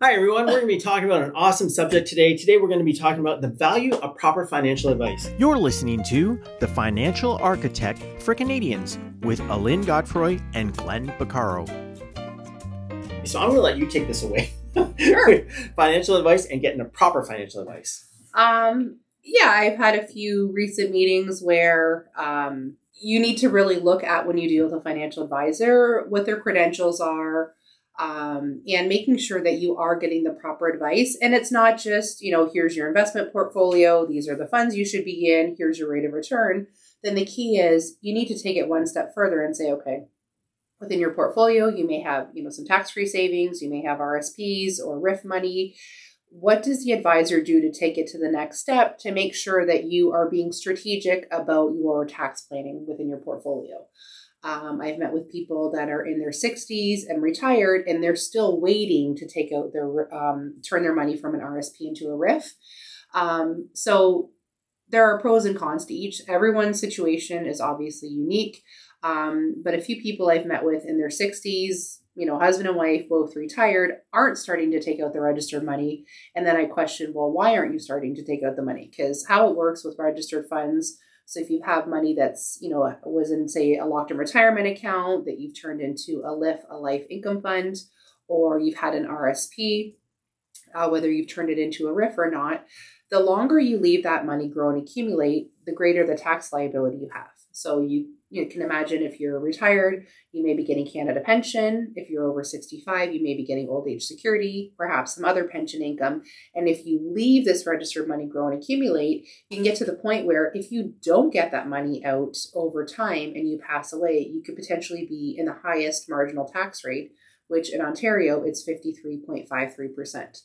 Hi, everyone. We're going to be talking about an awesome subject today. Today, we're going to be talking about the value of proper financial advice. You're listening to The Financial Architect for Canadians with Alynn Godfrey and Glen Baccaro. So, I'm going to let you take this away. Sure. financial advice and getting the proper financial advice. Um, yeah, I've had a few recent meetings where um, you need to really look at when you deal with a financial advisor what their credentials are um, and making sure that you are getting the proper advice. And it's not just, you know, here's your investment portfolio, these are the funds you should be in, here's your rate of return. Then the key is you need to take it one step further and say, okay, within your portfolio, you may have, you know, some tax-free savings, you may have RSPs or RIF money. What does the advisor do to take it to the next step to make sure that you are being strategic about your tax planning within your portfolio? Um, I've met with people that are in their 60s and retired, and they're still waiting to take out their um, turn their money from an RSP into a RIF. Um, so there are pros and cons to each. Everyone's situation is obviously unique. Um, but a few people I've met with in their 60s, you know, husband and wife, both retired, aren't starting to take out the registered money. And then I question, well, why aren't you starting to take out the money? Because how it works with registered funds. So if you have money that's, you know, was in, say, a locked in retirement account that you've turned into a LIF, a life income fund, or you've had an RSP, uh, whether you've turned it into a RIF or not, the longer you leave that money grow and accumulate, the greater the tax liability you have. So you you can imagine if you're retired, you may be getting Canada pension. If you're over 65, you may be getting old age security, perhaps some other pension income. And if you leave this registered money grow and accumulate, you can get to the point where if you don't get that money out over time and you pass away, you could potentially be in the highest marginal tax rate, which in Ontario it's 53.53%.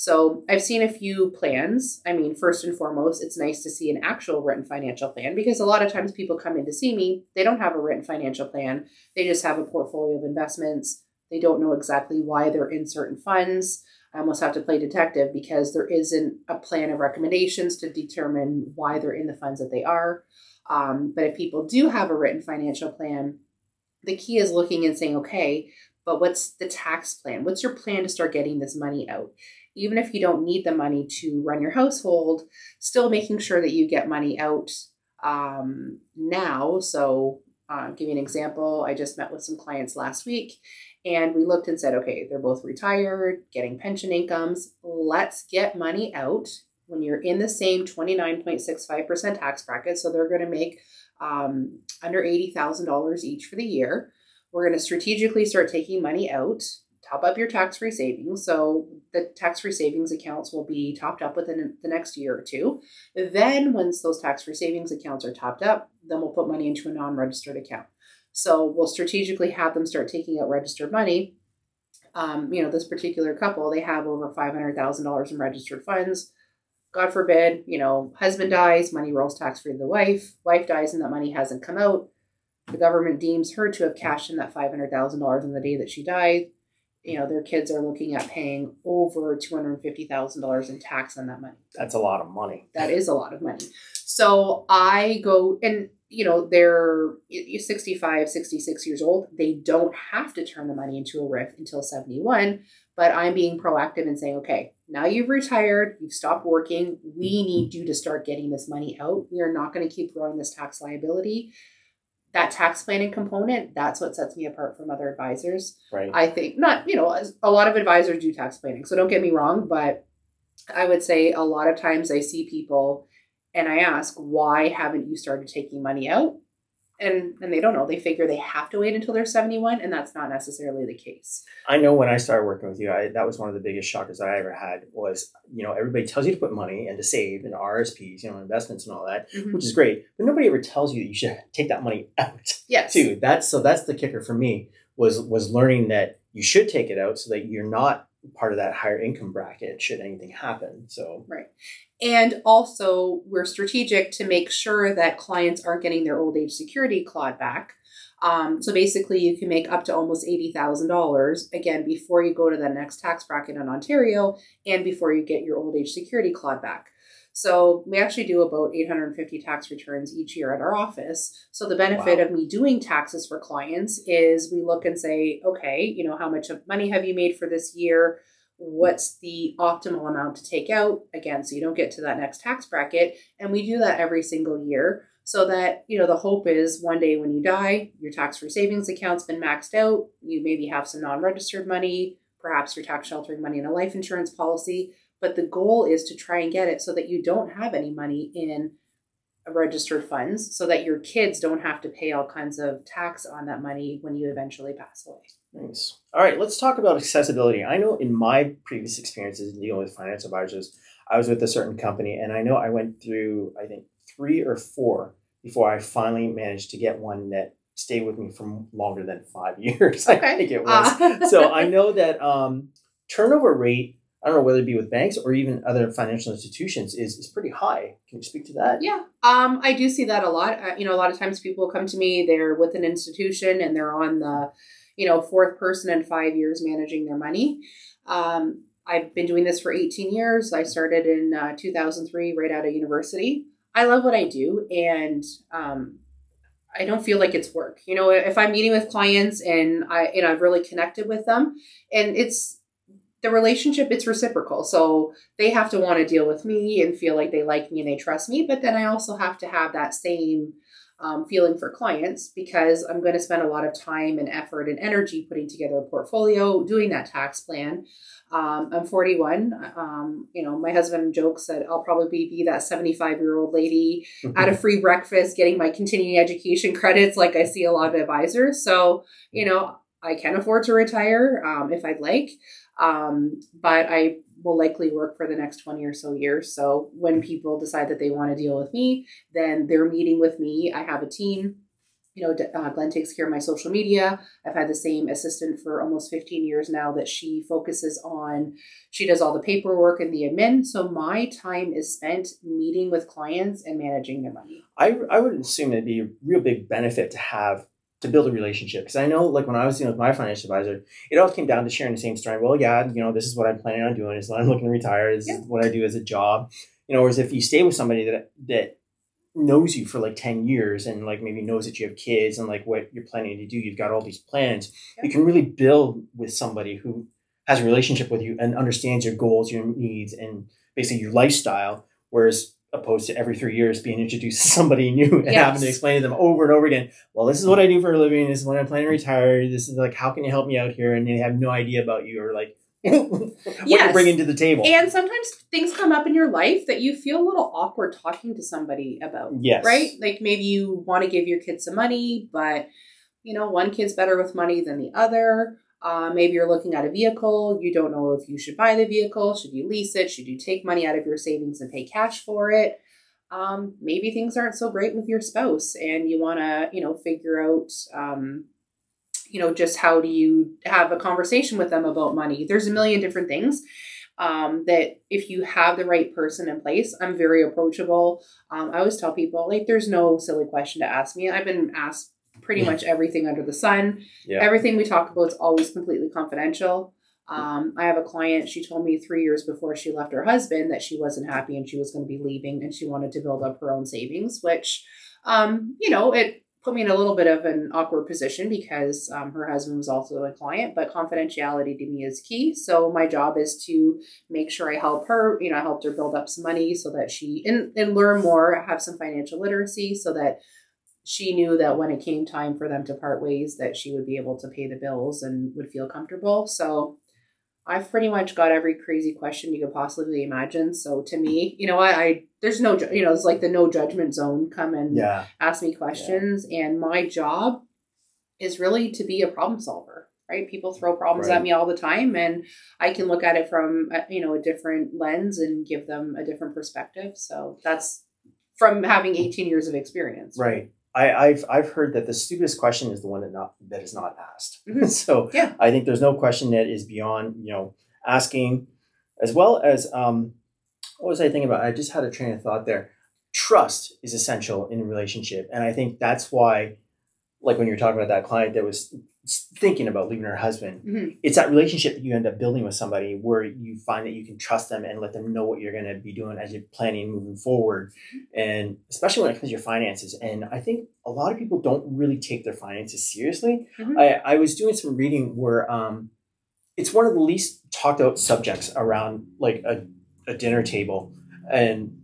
So I've seen a few plans. I mean, first and foremost, it's nice to see an actual written financial plan because a lot of times people come in to see me, they don't have a written financial plan. They just have a portfolio of investments. They don't know exactly why they're in certain funds. I almost have to play detective because there isn't a plan of recommendations to determine why they're in the funds that they are. Um, but if people do have a written financial plan, the key is looking and saying, okay, but what's the tax plan? What's your plan to start getting this money out? Even if you don't need the money to run your household, still making sure that you get money out um, now. So, uh, give you an example. I just met with some clients last week and we looked and said, okay, they're both retired, getting pension incomes. Let's get money out when you're in the same 29.65% tax bracket. So, they're going to make um, under $80,000 each for the year. We're going to strategically start taking money out top up your tax free savings. So the tax free savings accounts will be topped up within the next year or two. Then, once those tax free savings accounts are topped up, then we'll put money into a non registered account. So we'll strategically have them start taking out registered money. Um, you know, this particular couple, they have over $500,000 in registered funds. God forbid, you know, husband dies, money rolls tax free to the wife, wife dies, and that money hasn't come out. The government deems her to have cashed in that $500,000 on the day that she died you know their kids are looking at paying over $250000 in tax on that money. That's a lot of money. that is a lot of money. So i go and you know they're 65 66 years old. They don't have to turn the money into a rif until 71 but i'm being proactive and saying okay now you've retired you've stopped working. We need you to start getting this money out. We are not going to keep growing this tax liability that tax planning component, that's what sets me apart from other advisors. Right. I think not, you know, a lot of advisors do tax planning. So don't get me wrong, but I would say a lot of times I see people and I ask, why haven't you started taking money out? And and they don't know. They figure they have to wait until they're 71, and that's not necessarily the case. I know when I started working with you, I, that was one of the biggest shockers I ever had was, you know, everybody tells you to put money and to save and RSPs, you know, investments and all that, Mhm. which is great. But nobody ever tells you that you should take that money out Yes. too. That's so that's the kicker for me was was learning that you should take it out so that you're not part of that higher income bracket should anything happen. So And also, we're strategic to make sure that clients aren't getting their old age security clawed back. Um, so basically, you can make up to almost $80,000 again before you go to the next tax bracket in Ontario and before you get your old age security clawed back. So we actually do about 850 tax returns each year at our office. So the benefit Wow. of me doing taxes for clients is we look and say, okay, you know, how much of money have you made for this year? What's the optimal amount to take out again so you don't get to that next tax bracket and we do that every single year so that you know the hope is one day when you die your tax-free savings account's been maxed out you maybe have some non-registered money perhaps your tax sheltering money in a life insurance policy but the goal is to try and get it so that you don't have any money in registered funds so that your kids don't have to pay all kinds of tax on that money when you eventually pass away. Nice. All right, let's talk about accessibility. I know in my previous experiences dealing with financial advisors, I was with a certain company and I know I went through, I think, three or four before I finally managed to get one that stayed with me for longer than five years. I think it was. Uh. so I know that um, turnover rate I don't know whether it be with banks or even other financial institutions is, is pretty high. Can you speak to that? Yeah, um, I do see that a lot. Uh, you know, a lot of times people come to me, they're with an institution and they're on the, you know, fourth person in five years managing their money. Um, I've been doing this for 18 years. I started in uh, 2003 right out of university. I love what I do and um, I don't feel like it's work. You know, if I'm meeting with clients and I, know, I've really connected with them and it's, the relationship it's reciprocal so they have to want to deal with me and feel like they like me and they trust me but then i also have to have that same um, feeling for clients because i'm going to spend a lot of time and effort and energy putting together a portfolio doing that tax plan um, i'm 41 um, you know my husband jokes that i'll probably be that 75 year old lady at a free breakfast getting my continuing education credits like i see a lot of advisors so you know I can afford to retire um, if I'd like. Um, but I will likely work for the next 20 or so years. So when people decide that they want to deal with me, then they're meeting with me. I have a team. You know, uh, Glen takes care of my social media. I've had the same assistant for almost 15 years now that she focuses on, she does all the paperwork and the admin. So my time is spent meeting with clients and managing their money. I, I would assume it'd be a real big benefit to have to build a relationship. Because I know, like when I was dealing with my financial advisor, it all came down to sharing the same story. Well, yeah, you know, this is what I'm planning on doing. This is what I'm looking to retire. This yeah. is what I do as a job. You know, whereas if you stay with somebody that that knows you for like 10 years and like maybe knows that you have kids and like what you're planning to do, you've got all these plans, yeah. you can really build with somebody who has a relationship with you and understands your goals, your needs, and basically your lifestyle. Whereas opposed to every three years being introduced to somebody new and yes. having to explain to them over and over again, well, this is what I do for a living. This is when I plan to retire. This is like, how can you help me out here? And they have no idea about you or like what yes. you're bringing to the table. And sometimes things come up in your life that you feel a little awkward talking to somebody about. Yes. Right? Like maybe you want to give your kids some money, but you know, one kid's better with money than the other uh, maybe you're looking at a vehicle. You don't know if you should buy the vehicle. Should you lease it? Should you take money out of your savings and pay cash for it? Um, maybe things aren't so great with your spouse and you want to, you know, figure out, um, you know, just how do you have a conversation with them about money? There's a million different things. Um, that if you have the right person in place, I'm very approachable. Um, I always tell people, like, there's no silly question to ask me. I've been asked pretty much everything under the sun. Yeah. Everything we talk about is always completely confidential. Um, I have a client, she told me three years before she left her husband that she wasn't happy and she was going to be leaving and she wanted to build up her own savings, which, um, you know, it put me in a little bit of an awkward position because um, her husband was also a client, but confidentiality to me is key. So my job is to make sure I help her, you know, I helped her build up some money so that she, and, and learn more, have some financial literacy so that she knew that when it came time for them to part ways that she would be able to pay the bills and would feel comfortable. So i've pretty much got every crazy question you could possibly imagine. So to me you know what I, there's no you know it's like the no judgment zone come and yeah. ask me questions. Yeah. and my job is really to be a problem solver right? People throw problems right. at me all the time and i can look at it from a, you know a different lens and give them a different perspective. So that's from having 18 years of experience. Right I, have I've heard that the stupidest question is the one that not that is not asked. Mm-hmm. so yeah. I think there's no question that is beyond you know asking, as well as um, what was I thinking about? I just had a train of thought there. Trust is essential in a relationship, and I think that's why, like when you're talking about that client that was thinking about leaving her husband, mm-hmm. it's that relationship that you end up building with somebody where you find that you can trust them and let them know what you're going to be doing as you're planning moving forward. And especially when it comes to your finances. And I think a lot of people don't really take their finances seriously. Mm-hmm. I, I was doing some reading where um, it's one of the least talked about subjects around like a, a dinner table and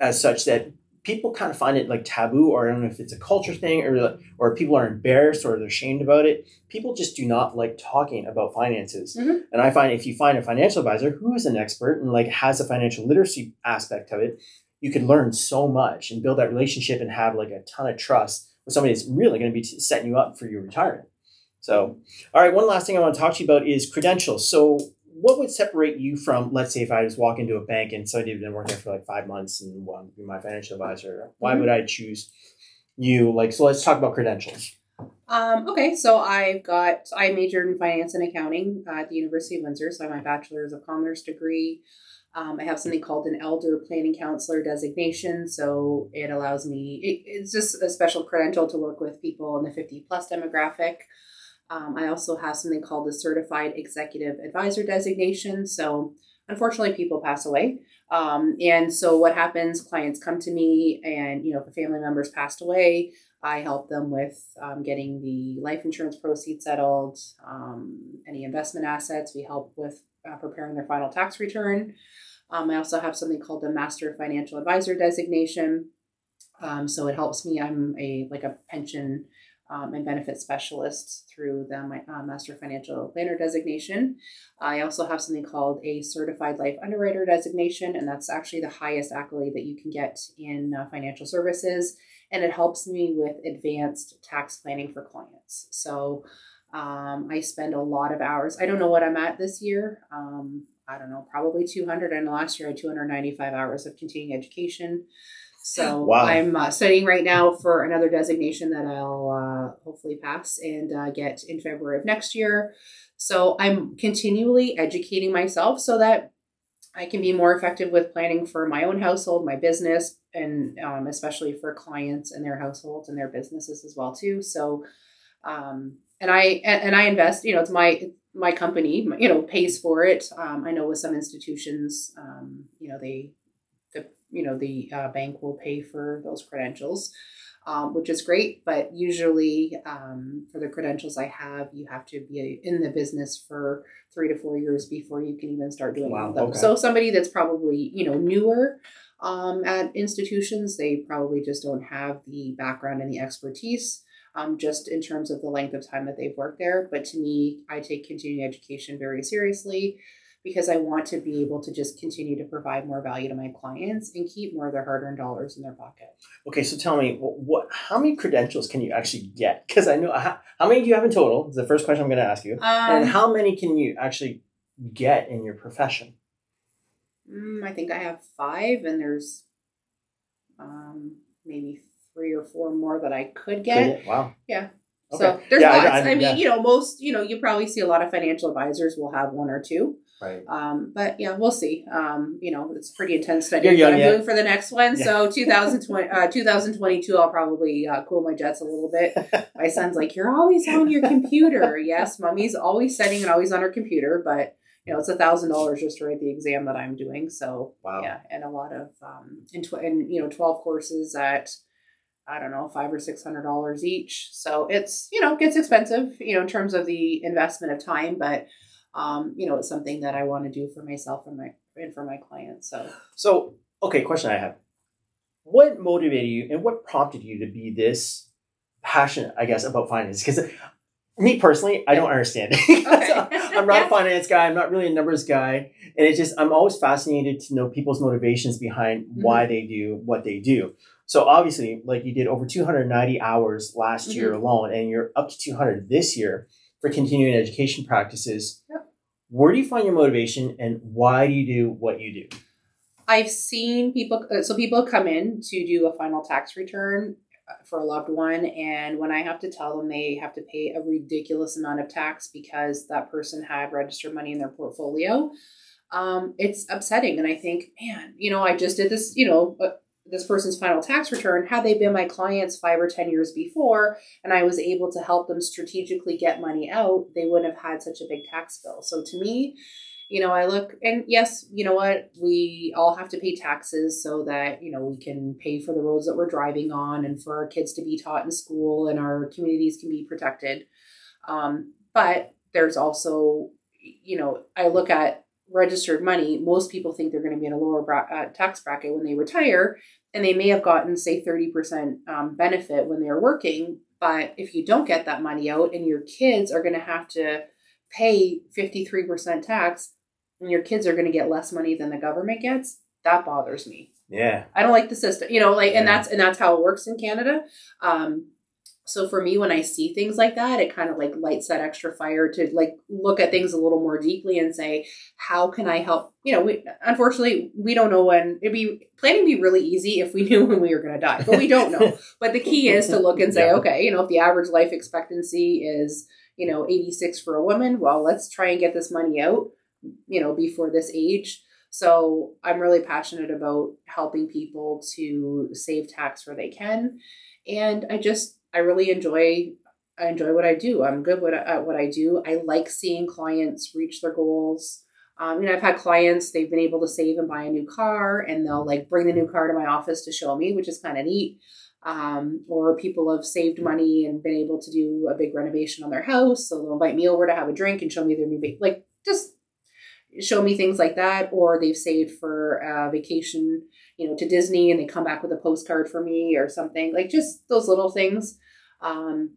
as such that people kind of find it like taboo or I don't know if it's a culture thing or or people are embarrassed or they're ashamed about it. People just do not like talking about finances. Mm-hmm. And I find if you find a financial advisor who is an expert and like has a financial literacy aspect of it, you can learn so much and build that relationship and have like a ton of trust with somebody that's really going to be setting you up for your retirement. So, all right, one last thing I want to talk to you about is credentials. So, what would separate you from, let's say, if I just walk into a bank and somebody had been working for like five months and wanted to be my financial advisor? Why Mhm. would I choose you? Like, so let's talk about credentials. Um, okay, so I've got I majored in finance and accounting uh, at the University of Windsor, so I have my bachelor's of commerce degree. Um, I have something called an elder planning counselor designation, so it allows me. It, it's just a special credential to work with people in the fifty plus demographic. Um, I also have something called the certified executor advisor designation. So unfortunately, people pass away. Um, and so what happens? Clients come to me, and you know, if a family member's passed away, I help them with um, getting the life insurance proceeds settled, um, any investment assets. We help with uh, preparing their final tax return. Um, I also have something called the Master Financial Advisor designation. Um, so it helps me. I'm a like a pension um, and benefit specialists through the uh, Master Financial Planner designation. I also have something called a Certified Life Underwriter designation, and that's actually the highest accolade that you can get in uh, financial services and it helps me with advanced tax planning for clients. So um, I spend a lot of hours. I don't know what I'm at this year. Um, I don't know, probably 200. And last year I had 295 hours of continuing education. So Wow. I'm uh, studying right now for another designation that I'll uh, hopefully pass and uh, get in February of next year. So I'm continually educating myself so that I can be more effective with planning for my own household, my business, and um, especially for clients and their households and their businesses as well too. So, um, and I and, and I invest. You know, it's my my company. You know, pays for it. Um, I know with some institutions, um, you know, they the you know the uh, bank will pay for those credentials. Um, which is great, but usually um, for the credentials I have, you have to be in the business for three to four years before you can even start doing Wow, them. okay. So somebody that's probably you know newer um, at institutions, they probably just don't have the background and the expertise. Um, just in terms of the length of time that they've worked there. But to me, I take continuing education very seriously because I want to be able to just continue to provide more value to my clients and keep more of their hard earned dollars in their pocket. Okay, so tell me, what, what how many credentials can you actually get? Because I know how, how many do you have in total? Is the first question I'm going to ask you. and Um, how many can you actually get in your profession? mm, I think I have five, and there's um, maybe three or four more that I could get. Wow. Yeah. So there's Yeah, I- lots. I- I, mean, yeah. you know, most, you know, you probably see a lot of financial advisors will have one or two. Right. Um, but yeah, we'll see. Um, you know, it's pretty intense study that I'm yet. doing for the next one. Yeah. So 2020, uh, 2022, I'll probably uh, cool my jets a little bit. my son's like, "You're always on your computer." yes, mommy's always studying and always on her computer, but you know, it's a thousand dollars just to write the exam that I'm doing. So Wow. yeah, and a lot of um, and, tw- and you know, twelve courses at I don't know, five or six hundred dollars each. So it's you know gets expensive, you know, in terms of the investment of time, but um, you know, it's something that I want to do for myself and my and for my clients. So So, okay, question I have. What motivated you and what prompted you to be this passionate, I guess, about finance? Because me personally, I don't understand. I'm not a finance guy. I'm not really a numbers guy. And it's just, I'm always fascinated to know people's motivations behind why they do what they do. So obviously, like you did over 290 hours last year alone, and you're up to 200 this year for continuing education practices. Where do you find your motivation and why do you do what you do? I've seen people. uh, So people come in to do a final tax return uh, for a loved one, and when I have to tell them they have to pay a ridiculous amount of tax because that person had registered money in their portfolio, um, it's upsetting. And I think, man, you know, I just did this. You know. This person's final tax return, had they been my clients five or 10 years before, and I was able to help them strategically get money out, they wouldn't have had such a big tax bill. So to me, you know, I look and yes, you know what, we all have to pay taxes so that, you know, we can pay for the roads that we're driving on and for our kids to be taught in school and our communities can be protected. Um, but there's also, you know, I look at registered money, most people think they're going to be in a lower bra- uh, tax bracket when they retire, and they may have gotten, say, 30% um, benefit when they're working. But if you don't get that money out and your kids are going to have to pay 53% tax and your kids are going to get less money than the government gets, that bothers me. Yeah. I don't like the system, you know, like, and Yeah. that's, and that's how it works in Canada. Um, so for me, when I see things like that, it kind of like lights that extra fire to like look at things a little more deeply and say, how can I help? You know, we unfortunately we don't know when it'd be planning would be really easy if we knew when we were going to die, but we don't know. but the key is to look and say, Yeah. okay, you know, if the average life expectancy is you know 86 for a woman, well, let's try and get this money out, you know, before this age. So I'm really passionate about helping people to save tax where they can, and I just I really enjoy I enjoy what I do. I'm good at what I do. I like seeing clients reach their goals. Um, you know, I've had clients they've been able to save and buy a new car, and they'll like bring the new car to my office to show me, which is kind of neat. Um, or people have saved money and been able to do a big renovation on their house, so they'll invite me over to have a drink and show me their new like just show me things like that. Or they've saved for a vacation, you know, to Disney, and they come back with a postcard for me or something like just those little things. Um,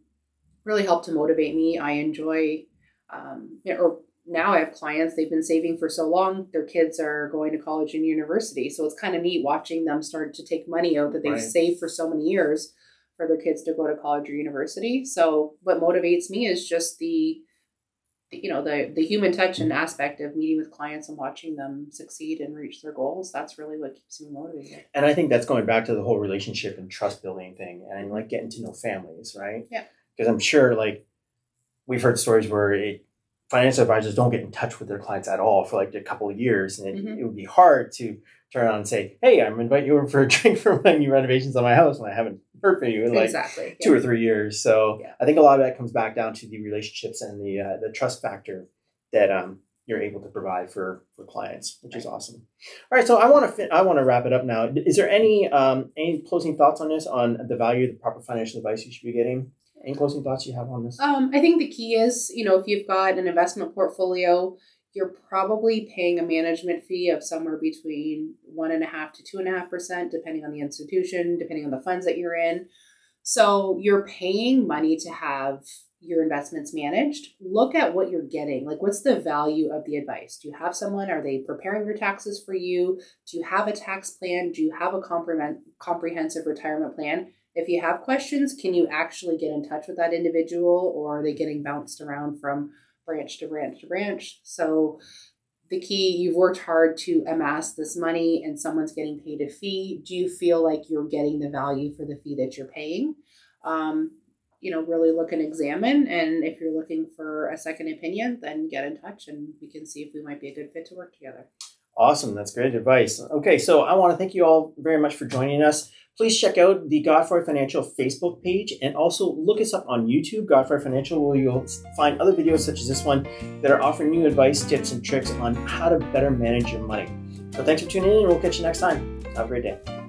really help to motivate me. I enjoy, um, or now I have clients, they've been saving for so long, their kids are going to college and university. So it's kind of neat watching them start to take money out that they've Right. saved for so many years for their kids to go to college or university. So what motivates me is just the- you know, the, the human touch and aspect of meeting with clients and watching them succeed and reach their goals. That's really what keeps me motivated. And I think that's going back to the whole relationship and trust building thing and like getting to know families, right? Yeah. Because I'm sure like we've heard stories where it, financial advisors don't get in touch with their clients at all for like a couple of years. And it, Mhm. it would be hard to turn around and say, Hey, I'm inviting you over for a drink for my new renovations on my house when I haven't heard from you in like exactly. two or three years. So Yeah. I think a lot of that comes back down to the relationships and the uh, the trust factor that um, you're able to provide for for clients, which is awesome. All right, so I want to fin- I want to wrap it up now. Is there any um, any closing thoughts on this on the value of the proper financial advice you should be getting? Any closing thoughts you have on this? Um, I think the key is, you know, if you've got an investment portfolio, you're probably paying a management fee of somewhere between one and a half to two and a half percent, depending on the institution, depending on the funds that you're in. So you're paying money to have your investments managed. Look at what you're getting. Like, what's the value of the advice? Do you have someone? Are they preparing your taxes for you? Do you have a tax plan? Do you have a comprehensive retirement plan? If you have questions, can you actually get in touch with that individual or are they getting bounced around from branch to branch to branch? So, the key you've worked hard to amass this money and someone's getting paid a fee. Do you feel like you're getting the value for the fee that you're paying? Um, you know, really look and examine. And if you're looking for a second opinion, then get in touch and we can see if we might be a good fit to work together. Awesome. That's great advice. Okay, so I want to thank you all very much for joining us. Please check out the Godfrey Financial Facebook page and also look us up on YouTube, Godfrey Financial, where you'll find other videos such as this one that are offering you advice, tips, and tricks on how to better manage your money. So thanks for tuning in, and we'll catch you next time. Have a great day.